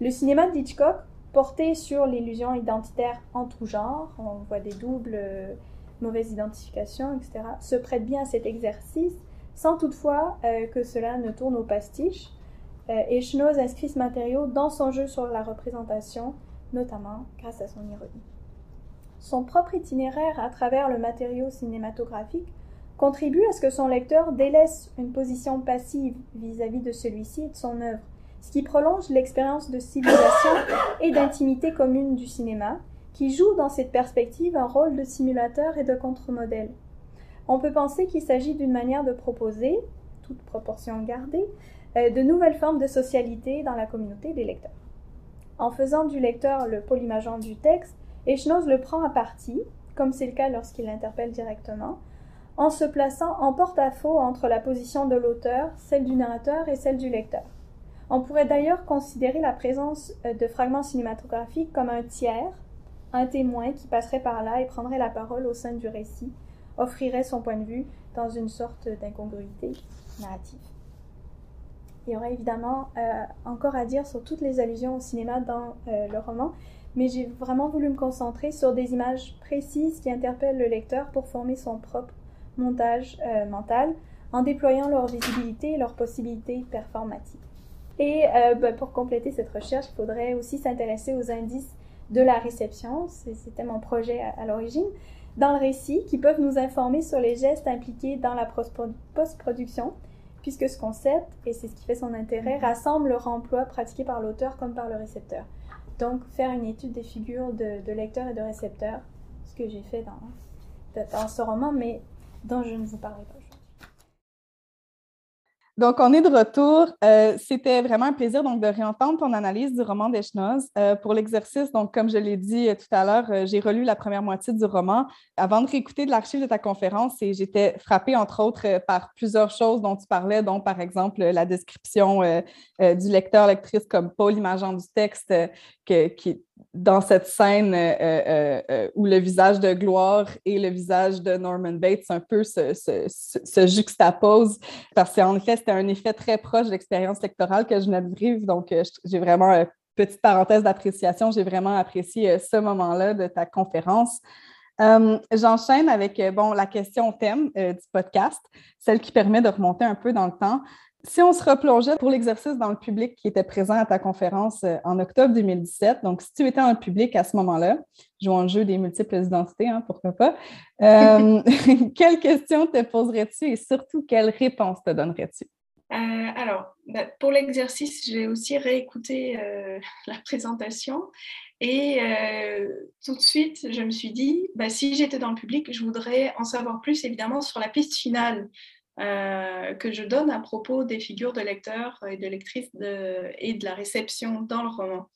Speaker 4: Le cinéma d'Hitchcock, porté sur l'illusion identitaire en tout genre, on voit des doubles, euh, mauvaises identifications, etc., se prête bien à cet exercice sans toutefois euh, que cela ne tourne au pastiche. Euh, et Schnoz inscrit ce matériau dans son jeu sur la représentation, notamment grâce à son ironie. Son propre itinéraire à travers le matériau cinématographique contribue à ce que son lecteur délaisse une position passive vis-à-vis de celui-ci et de son œuvre, ce qui prolonge l'expérience de civilisation et d'intimité commune du cinéma, qui joue dans cette perspective un rôle de simulateur et de contre-modèle on peut penser qu'il s'agit d'une manière de proposer, toute proportion gardée, euh, de nouvelles formes de socialité dans la communauté des lecteurs. En faisant du lecteur le polymageant du texte, Echnoz le prend à partie, comme c'est le cas lorsqu'il l'interpelle directement, en se plaçant en porte-à-faux entre la position de l'auteur, celle du narrateur et celle du lecteur. On pourrait d'ailleurs considérer la présence euh, de fragments cinématographiques comme un tiers, un témoin qui passerait par là et prendrait la parole au sein du récit, offrirait son point de vue dans une sorte d'incongruité narrative. Il y aurait évidemment euh, encore à dire sur toutes les allusions au cinéma dans euh, le roman, mais j'ai vraiment voulu me concentrer sur des images précises qui interpellent le lecteur pour former son propre montage mental en déployant leur visibilité et leurs possibilités performatives. Et ben, pour compléter cette recherche, il faudrait aussi s'intéresser aux indices de la réception, c'était mon projet à l'origine, dans le récit qui peuvent nous informer sur les gestes impliqués dans la post-production, puisque ce concept, et c'est ce qui fait son intérêt, rassemble le remploi pratiqué par l'auteur comme par le récepteur.
Speaker 5: donc faire une étude des figures de, de lecteurs et de récepteurs, ce que j'ai fait dans, dans ce roman, mais dont je ne vous parlerai pas.
Speaker 2: Donc, on est de retour. Euh, c'était vraiment un plaisir donc, de réentendre ton analyse du roman d'Echnoz. Euh, pour l'exercice, donc, comme je l'ai dit euh, tout à l'heure, j'ai relu la première moitié du roman avant de réécouter de l'archive de ta conférence et j'étais frappée, entre autres, par plusieurs choses dont tu parlais, dont, par exemple, la description du lecteur-lectrice comme Paul imageant du texte, qui, dans cette scène euh, euh, euh, où le visage de Gloire et le visage de Norman Bates un peu se, se, juxtaposent, parce qu'en effet, c'était un effet très proche de l'expérience électorale que je venais de vivre. Donc, j'ai vraiment, petite parenthèse d'appréciation, j'ai vraiment apprécié ce moment-là de ta conférence. J'enchaîne avec bon, la question thème du podcast, celle qui permet de remonter un peu dans le temps. Si on se replongeait pour l'exercice dans le public qui était présent à ta conférence euh, en octobre 2017, donc si tu étais dans le public à ce moment-là, jouant le jeu des multiples identités, hein, pourquoi pas, euh, quelles questions te poserais-tu et surtout quelles réponses te donnerais-tu?
Speaker 4: Euh, alors, bah, pour l'exercice, j'ai aussi réécouté la présentation et tout de suite, je me suis dit, bah, si j'étais dans le public, je voudrais en savoir plus évidemment sur la piste finale euh, que je donne à propos des figures de lecteurs et de lectrices et de la réception dans le roman.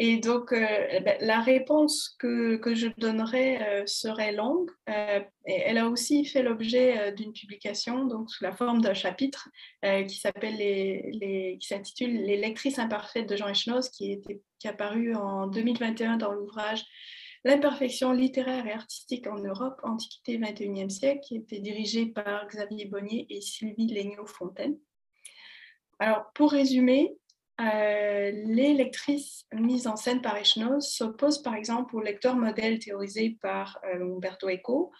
Speaker 4: Et donc, euh, eh ben, la réponse que, que je donnerai euh, serait longue. elle a aussi fait l'objet d'une publication, donc sous la forme d'un chapitre qui s'appelle les, qui s'intitule Les lectrices imparfaites de Jean Echnoz, qui, qui est apparu en 2021 dans l'ouvrage L'imperfection littéraire et artistique en Europe, Antiquité 21e siècle, qui était dirigée par Xavier Bonnier et Sylvie Legnaud-Fontaine. Alors, pour résumer, euh, les lectrices mises en scène par Echnoz s'opposent par exemple aux lecteurs modèles théorisés par euh, Umberto Eco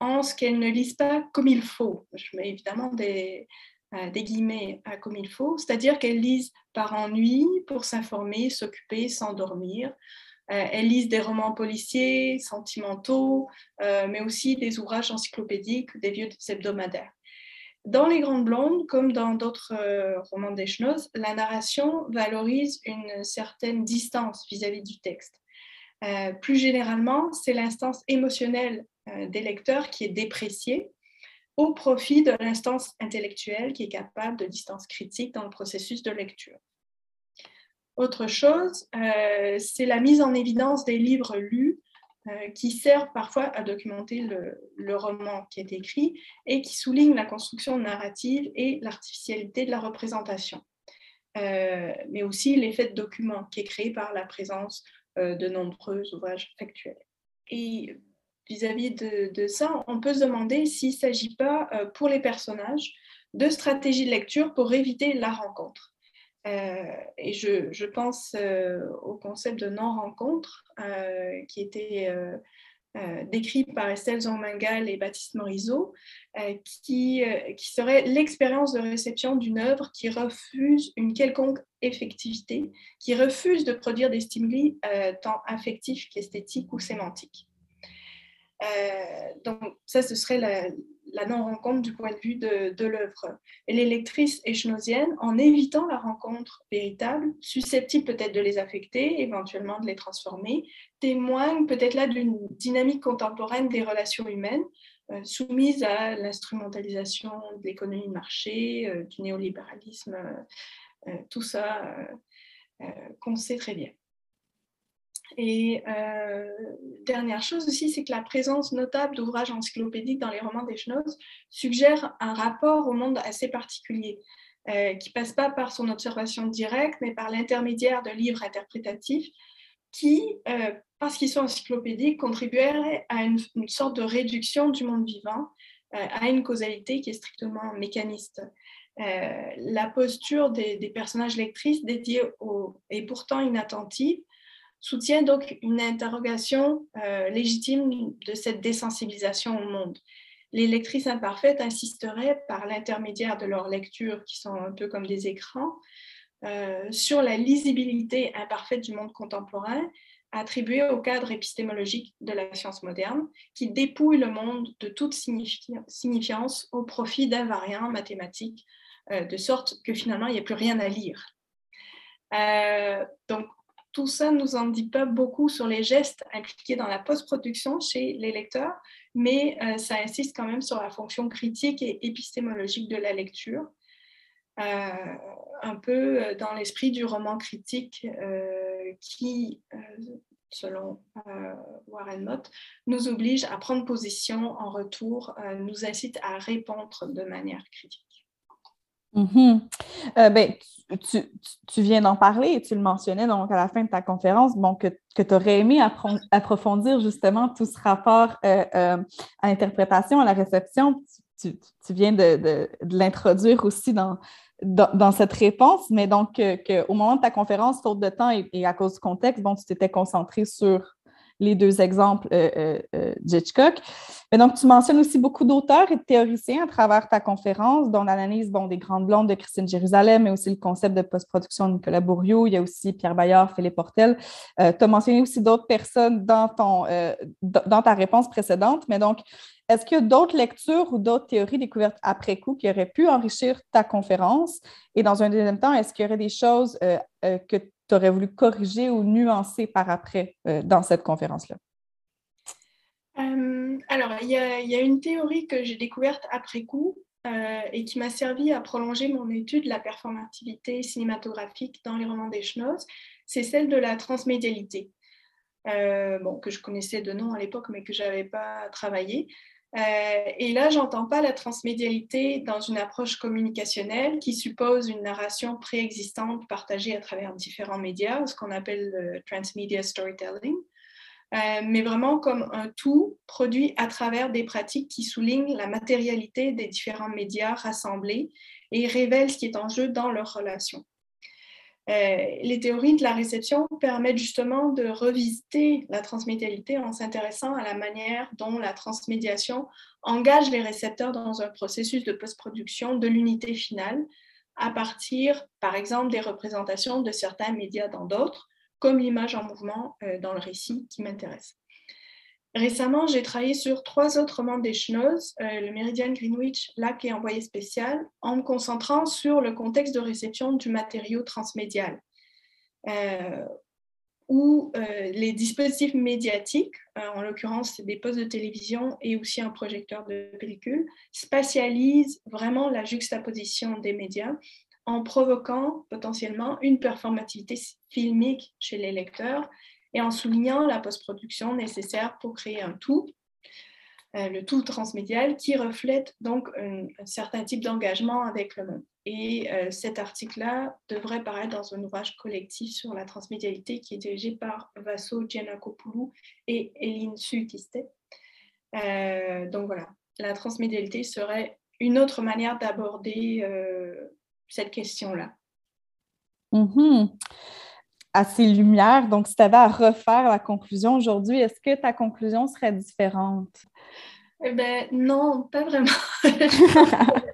Speaker 4: en ce qu'elles ne lisent pas comme il faut. Je mets évidemment des, euh, des guillemets à comme il faut, c'est-à-dire qu'elles lisent par ennui, pour s'informer, s'occuper, s'endormir, euh, elles lisent des romans policiers, sentimentaux, euh, mais aussi des ouvrages encyclopédiques, des vieux hebdomadaires. Dans Les Grandes Blondes, comme dans d'autres euh, romans d'Echnoz, la narration valorise une certaine distance vis-à-vis du texte. plus généralement, c'est l'instance émotionnelle des lecteurs qui est dépréciée au profit de l'instance intellectuelle qui est capable de distance critique dans le processus de lecture. Autre chose, euh, c'est la mise en évidence des livres lus euh, qui servent parfois à documenter le, roman qui est écrit et qui soulignent la construction narrative et l'artificialité de la représentation, euh, mais aussi l'effet de document qui est créé par la présence de nombreux ouvrages factuels. Et vis-à-vis de, de, ça, on peut se demander s'il ne s'agit pas pour les personnages de stratégies de lecture pour éviter la rencontre. Euh, et je, pense euh, au concept de non-rencontre euh, qui était décrit par Estelle Zongmangal et Baptiste Morisot, qui, qui serait l'expérience de réception d'une œuvre qui refuse une quelconque effectivité, qui refuse de produire des stimuli tant affectifs qu'esthétiques ou sémantiques. donc ça, ce serait la, la non-rencontre du point de vue de, l'œuvre. Et les lectrices échnosiennes, en évitant la rencontre véritable, susceptible peut-être de les affecter, éventuellement de les transformer, témoignent peut-être là d'une dynamique contemporaine des relations humaines, euh, soumise à l'instrumentalisation de l'économie de marché, euh, du néolibéralisme, euh, tout ça qu'on sait très bien. Et euh, dernière chose aussi, c'est que la présence notable d'ouvrages encyclopédiques dans les romans d'Echnoz suggère un rapport au monde assez particulier, euh, qui passe pas par son observation directe, mais par l'intermédiaire de livres interprétatifs qui, euh, parce qu'ils sont encyclopédiques, contribueraient à une, sorte de réduction du monde vivant, euh, à une causalité qui est strictement mécaniste. la posture des, des, personnages lectrices dédiés au, et pourtant inattentive soutient donc une interrogation euh, légitime de cette désensibilisation au monde. Les lectrices imparfaites insisteraient, par l'intermédiaire de leurs lectures, qui sont un peu comme des écrans, euh, sur la lisibilité imparfaite du monde contemporain, attribuée au cadre épistémologique de la science moderne, qui dépouille le monde de toute signifiance au profit d'invariants mathématiques, euh, de sorte que finalement, il n'y a plus rien à lire. donc, tout ça ne nous en dit pas beaucoup sur les gestes impliqués dans la post-production chez les lecteurs, mais euh, ça insiste quand même sur la fonction critique et épistémologique de la lecture, euh, un peu euh, dans l'esprit du roman critique qui, selon Warren Mott, nous oblige à prendre position en retour, nous incite à répondre de manière critique.
Speaker 2: Mm-hmm. ben, tu, viens d'en parler et tu le mentionnais donc à la fin de ta conférence, bon, que, tu aurais aimé approfondir justement tout ce rapport euh, euh, à l'interprétation, à la réception. Tu, viens de, l'introduire aussi dans, dans, cette réponse, mais donc qu'au moment de ta conférence, faute de temps et, et, à cause du contexte, bon, tu t'étais concentré sur les deux exemples euh, euh, euh, d'Hitchcock. Mais donc, tu mentionnes aussi beaucoup d'auteurs et de théoriciens à travers ta conférence, dont l'analyse des Grandes Blondes de Christine Jérusalem, mais aussi le concept de post-production de Nicolas Bourriot. Il y a aussi Pierre Bayard, Philippe Portel. tu as mentionné aussi d'autres personnes dans, ton, dans ta réponse précédente. Mais donc, est-ce qu'il y a d'autres lectures ou d'autres théories découvertes après coup qui auraient pu enrichir ta conférence? Et dans un deuxième temps, est-ce qu'il y aurait des choses que tu aurais voulu corriger ou nuancer par après euh, dans cette conférence-là?
Speaker 4: Euh, alors, il y, a une théorie que j'ai découverte après coup euh, et qui m'a servi à prolonger mon étude de la performativité cinématographique dans les romans des Schnoz, c'est celle de la transmédialité. bon, que je connaissais de nom à l'époque, mais que je n'avais pas travaillé. Euh, et là, j'entends pas la transmédialité dans une approche communicationnelle qui suppose une narration préexistante partagée à travers différents médias, ce qu'on appelle le transmedia storytelling, euh, mais vraiment comme un tout produit à travers des pratiques qui soulignent la matérialité des différents médias rassemblés et révèlent ce qui est en jeu dans leurs relations. Euh, les théories de la réception permettent justement de revisiter la transmédialité en s'intéressant à la manière dont la transmédiation engage les récepteurs dans un processus de post-production de l'unité finale à partir, par exemple, des représentations de certains médias dans d'autres, comme l'image en mouvement euh, dans le récit qui m'intéresse. Récemment, j'ai travaillé sur trois autres romans des Schnoz, euh, le Meridian Greenwich, Lac et Envoyé spécial, en me concentrant sur le contexte de réception du matériau transmédial, euh, où euh, les dispositifs médiatiques, en l'occurrence des postes de télévision et aussi un projecteur de pellicule, spatialisent vraiment la juxtaposition des médias en provoquant potentiellement une performativité filmique chez les lecteurs et en soulignant la post-production nécessaire pour créer un tout, euh, le tout transmédial, qui reflète donc un, certain type d'engagement avec le monde. Et euh, cet article-là devrait paraître dans un ouvrage collectif sur la transmédialité qui est dirigé par Vasso Giannakopoulou et Eline Sukiste. Euh, donc voilà, la transmédialité serait une autre manière d'aborder cette question-là.
Speaker 2: Mm-hmm à ces lumières. Donc, si tu avais à refaire la conclusion aujourd'hui, est-ce que ta conclusion serait différente?
Speaker 4: Eh bien, non, pas vraiment.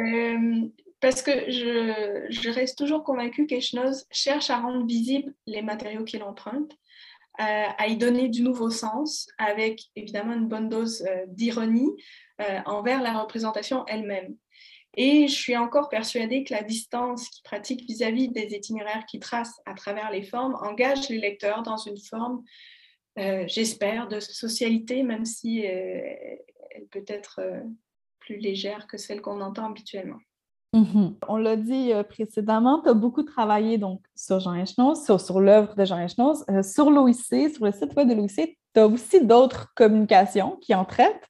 Speaker 4: Euh, parce que je, je, reste toujours convaincue qu'Echnoz cherche à rendre visibles les matériaux qu'il emprunte, euh, à y donner du nouveau sens, avec évidemment une bonne dose euh, d'ironie envers la représentation elle-même. Et je suis encore persuadée que la distance qu'il pratique vis-à-vis des itinéraires qu'il trace à travers les formes engage les lecteurs dans une forme, euh, j'espère, de socialité, même si euh, elle peut être euh, plus légère que celle qu'on entend habituellement.
Speaker 2: Mm-hmm. On l'a dit précédemment, tu as beaucoup travaillé donc, sur Jean Echnoz, sur, sur l'œuvre de Jean Echnoz, sur l'OIC, sur le site web de l'OIC. Tu as aussi d'autres communications qui en traitent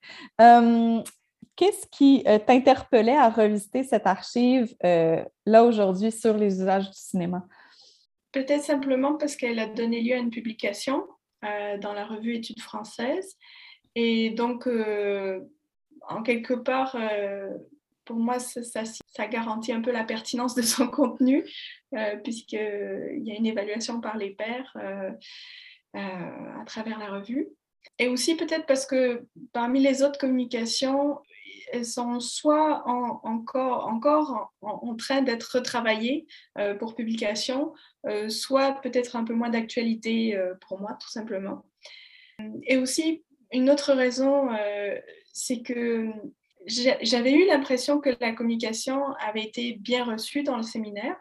Speaker 2: qu'est-ce qui euh, t'interpellait à revisiter cette archive euh, là aujourd'hui sur les usages du cinéma?
Speaker 4: Peut-être simplement parce qu'elle a donné lieu à une publication euh, dans la revue Études françaises. Et donc, en quelque part, pour moi, ça, ça, garantit un peu la pertinence de son contenu, puisqu'il y a une évaluation par les pairs à travers la revue. Et aussi peut-être parce que parmi les autres communications, elles sont soit encore, en, train d'être retravaillées euh, pour publication, euh, soit peut-être un peu moins d'actualité euh, pour moi, tout simplement. Et aussi, une autre raison, c'est que j'avais eu l'impression que la communication avait été bien reçue dans le séminaire.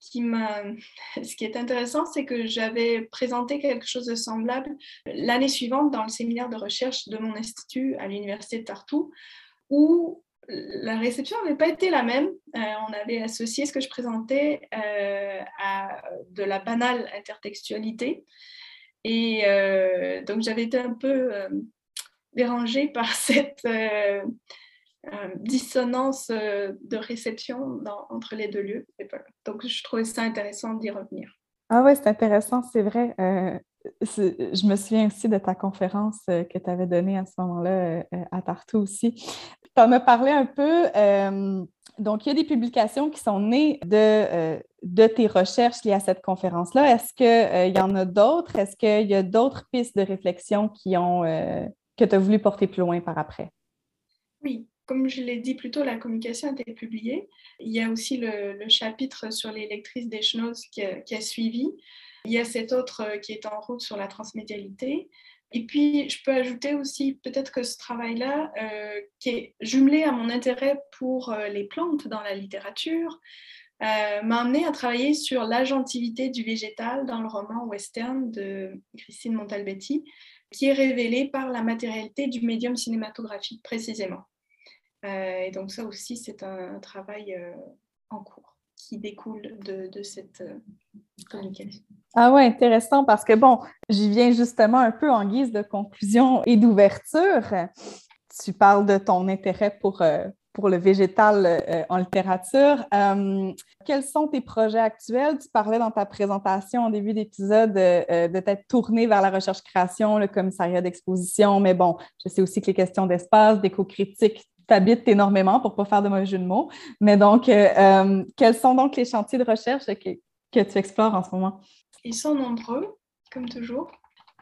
Speaker 4: Ce qui est intéressant, c'est que j'avais présenté quelque chose de semblable l'année suivante dans le séminaire de recherche de mon institut à l'université de Tartu, où la réception n'avait pas été la même. Euh, on avait associé ce que je présentais euh, à de la banale intertextualité. Et euh, donc, j'avais été un peu dérangée par cette dissonance de réception entre les deux lieux. Donc, je trouvais ça intéressant d'y revenir.
Speaker 2: Ah oui, c'est intéressant, c'est vrai. je me souviens aussi de ta conférence que tu avais donnée à ce moment-là à Tartu aussi. Tu en as parlé un peu. Euh, donc, il y a des publications qui sont nées de, euh, de tes recherches liées à cette conférence-là. Est-ce qu'il euh, y en a d'autres? Est-ce qu'il y a d'autres pistes de réflexion qui ont, que tu as voulu porter plus loin par après?
Speaker 4: Oui, comme je l'ai dit plus tôt, la communication a été publiée. Il y a aussi le, chapitre sur les lectrices des Schnoz qui, a, suivi. Il y a cet autre qui est en route sur la transmédialité. Et puis, je peux ajouter aussi peut-être que ce travail-là, euh, qui est jumelé à mon intérêt pour euh, les plantes dans la littérature, euh, m'a amené à travailler sur l'agentivité du végétal dans le roman western de Christine Montalbetti, qui est révélé par la matérialité du médium cinématographique précisément. Et donc ça aussi, c'est un, travail en cours qui découle de, cette communication.
Speaker 2: Ah ouais, intéressant parce que bon, j'y viens justement un peu en guise de conclusion et d'ouverture. Tu parles de ton intérêt pour, euh, pour le végétal euh, en littérature. Euh, quels sont tes projets actuels? Tu parlais dans ta présentation en début d'épisode de t'être tourné vers la recherche-création, le commissariat d'exposition, mais bon, je sais aussi que les questions d'espace, d'éco-critique t'habitent énormément pour ne pas faire de mauvais jeu de mots. Mais donc, quels sont donc les chantiers de recherche que, que tu explores en ce moment?
Speaker 4: Ils sont nombreux, comme toujours.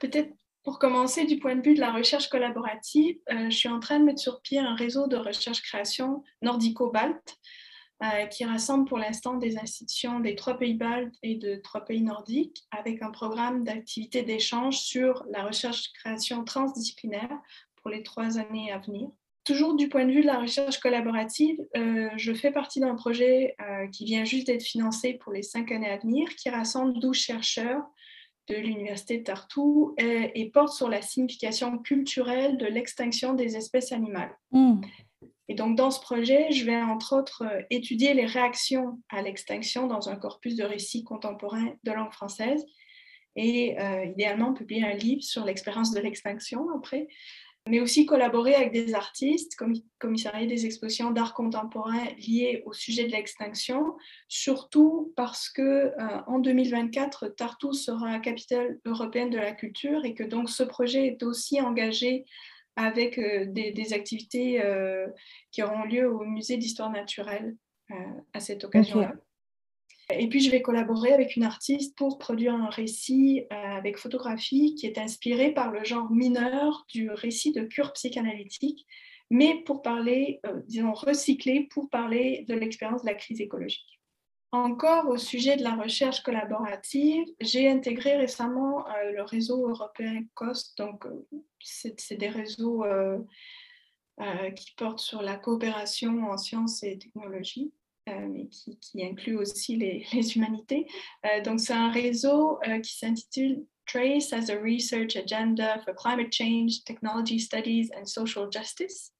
Speaker 4: Peut-être pour commencer, du point de vue de la recherche collaborative, euh, je suis en train de mettre sur pied un réseau de recherche-création nordico-balte euh, qui rassemble pour l'instant des institutions des trois pays baltes et de trois pays nordiques avec un programme d'activité d'échange sur la recherche-création transdisciplinaire pour les trois années à venir. Toujours du point de vue de la recherche collaborative, euh, je fais partie d'un projet euh, qui vient juste d'être financé pour les cinq années à venir, qui rassemble 12 chercheurs de l'Université de Tartu et, porte sur la signification culturelle de l'extinction des espèces animales. Hmm. Et donc, dans ce projet, je vais entre autres euh, étudier les réactions à l'extinction dans un corpus de récits contemporains de langue française et idéalement publier un livre sur l'expérience de l'extinction après, mais aussi collaborer avec des artistes, comme commissarier des expositions d'art contemporain liées au sujet de l'extinction, surtout parce que euh, en 2024, Tartu sera capitale européenne de la culture et que donc ce projet est aussi engagé avec euh, des, activités euh, qui auront lieu au musée d'histoire naturelle à cette occasion-là. Et puis, je vais collaborer avec une artiste pour produire un récit euh, avec photographie qui est inspiré par le genre mineur du récit de cure psychanalytique, mais pour parler, euh, disons, recyclé pour parler de l'expérience de la crise écologique. Encore au sujet de la recherche collaborative, j'ai intégré récemment euh, le réseau européen COST, donc c'est des réseaux qui portent sur la coopération en sciences et technologies. Euh, mais qui, inclut aussi les, humanités. Euh, donc, c'est un réseau euh, qui s'intitule Trace as a Research Agenda for Climate Change, Technology Studies and Social Justice,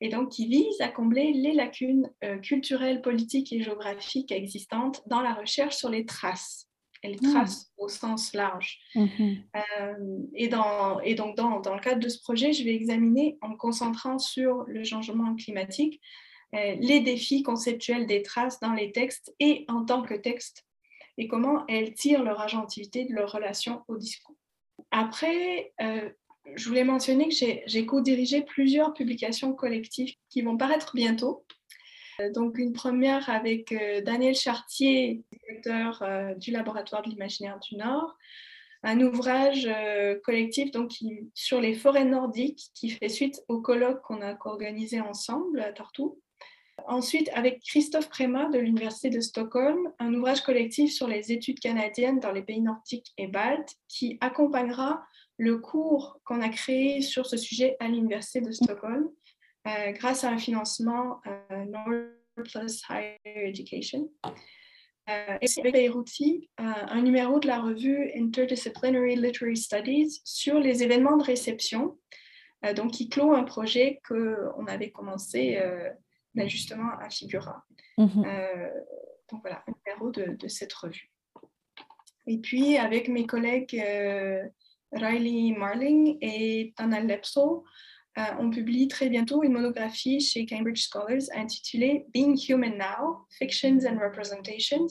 Speaker 4: et donc qui vise à combler les lacunes culturelles, politiques et géographiques existantes dans la recherche sur les traces et les traces hmm. au sens large. Mm-hmm. et, dans, et, donc, dans, dans, le cadre de ce projet, je vais examiner, en me concentrant sur le changement climatique, les défis conceptuels des traces dans les textes et en tant que texte, et comment elles tirent leur agentivité de leur relation au discours. Après, euh, je voulais mentionner que j'ai co-dirigé plusieurs publications collectives qui vont paraître bientôt. Euh, donc une première avec Daniel Chartier, directeur du laboratoire de l'imaginaire du Nord, un ouvrage collectif donc, sur les forêts nordiques qui fait suite au colloque qu'on a organisé ensemble à Tartu Ensuite, avec Christophe Préma de l'Université de Stockholm, un ouvrage collectif sur les études canadiennes dans les pays nordiques et baltes qui accompagnera le cours qu'on a créé sur ce sujet à l'Université de Stockholm euh, grâce à un financement euh, Plus Higher Education. et avec Beirouti, un numéro de la revue Interdisciplinary Literary Studies sur les événements de réception, donc qui clôt un projet qu'on avait commencé ben, justement à Figura. Mhm. donc voilà, un numéro de, de, cette revue. Et puis avec mes collègues Riley Marling et Tana Lepso, euh, on publie très bientôt une monographie chez Cambridge Scholars intitulée Being Human Now, Fictions and Representations,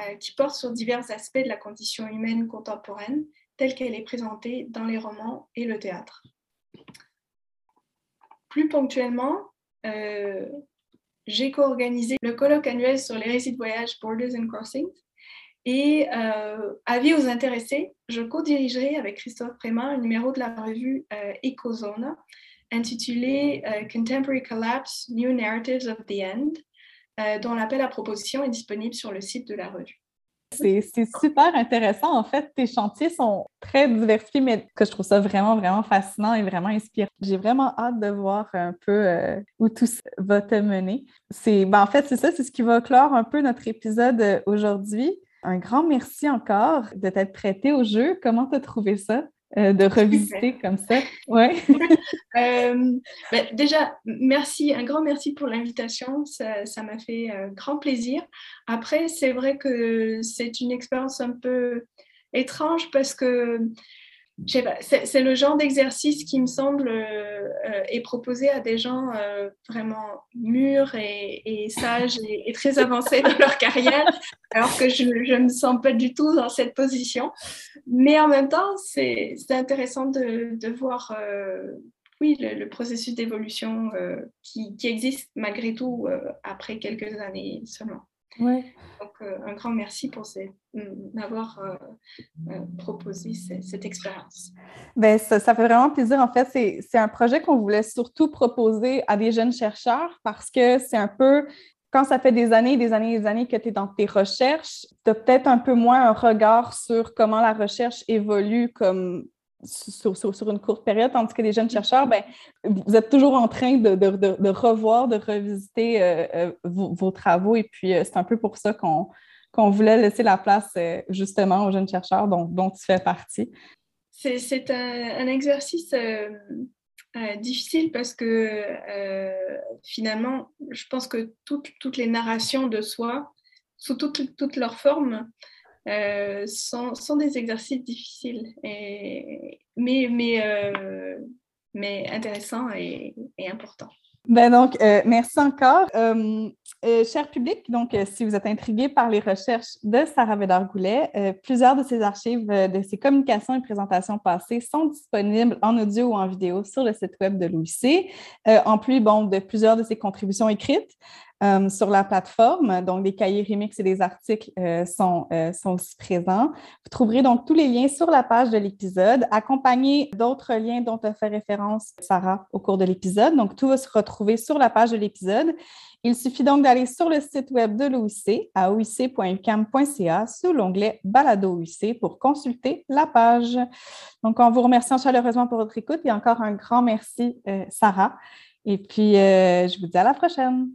Speaker 4: euh, qui porte sur divers aspects de la condition humaine contemporaine telle qu'elle est présentée dans les romans et le théâtre. Plus ponctuellement, euh, j'ai co-organisé le colloque annuel sur les récits de voyage Borders and Crossings, et euh, avis aux intéressés, je co-dirigerai avec Christophe Préma un numéro de la revue euh, Ecozone intitulé euh, Contemporary Collapse, New Narratives of the End, euh, dont l'appel à proposition est disponible sur le site de la revue.
Speaker 2: C'est super intéressant. En fait, tes chantiers sont très diversifiés, mais que je trouve ça vraiment, vraiment fascinant et vraiment inspirant. J'ai vraiment hâte de voir un peu où tout va te mener. Ben, en fait, c'est ça, c'est ce qui va clore un peu notre épisode aujourd'hui un grand merci encore de t'être prêté au jeu. Comment tu as trouvé ça? Euh, de revisiter comme ça. Ouais.
Speaker 4: Euh, ben, déjà, merci, un grand merci pour l'invitation. Ça m'a fait euh, grand plaisir. Après, c'est vrai que c'est une expérience un peu étrange parce que c'est le genre d'exercice qui me semble euh, est proposé à des gens euh, vraiment mûrs et, sages et, très avancés dans leur carrière, alors que je ne me sens pas du tout dans cette position. Mais en même temps, c'est intéressant de, de voir euh, oui, le, processus d'évolution qui, qui, existe malgré tout après quelques années seulement.
Speaker 2: Ouais.
Speaker 4: Donc, euh, un grand merci pour m'avoir euh, euh, proposé cette, expérience.
Speaker 2: Ben, ça, ça, fait vraiment plaisir. En fait, c'est un projet qu'on voulait surtout proposer à des jeunes chercheurs parce que c'est un peu quand ça fait des années, des années, des années que tu es dans tes recherches, tu as peut-être un peu moins un regard sur comment la recherche évolue comme sur, une courte période, tandis que les jeunes chercheurs, ben, vous êtes toujours en train de, revoir, de revisiter euh, euh, vos, travaux. Et puis, euh, c'est un peu pour ça qu'on voulait laisser la place justement aux jeunes chercheurs dont, tu fais partie.
Speaker 4: C'est un, exercice difficile parce que finalement, je pense que toutes, les narrations de soi, sous toutes leurs formes, euh, sont, des exercices difficiles, euh, mais intéressants et, importants.
Speaker 2: Ben donc, euh, merci encore. cher public, donc, si vous êtes intrigué par les recherches de Sarah Védard-Goulet, plusieurs de ses archives, de ses communications et présentations passées sont disponibles en audio ou en vidéo sur le site web de l'OIC, en plus bon, de plusieurs de ses contributions écrites. Euh, sur la plateforme. Donc, des cahiers remix et des articles euh, sont, euh, sont aussi présents. Vous trouverez donc tous les liens sur la page de l'épisode, accompagnés d'autres liens dont a fait référence Sarah au cours de l'épisode. Donc, tout va se retrouver sur la page de l'épisode. Il suffit donc d'aller sur le site web de l'OIC à oic.ucam.ca sous l'onglet Balado OIC pour consulter la page. Donc, en vous remerciant chaleureusement pour votre écoute et encore un grand merci, Sarah. Et puis, je vous dis à la prochaine.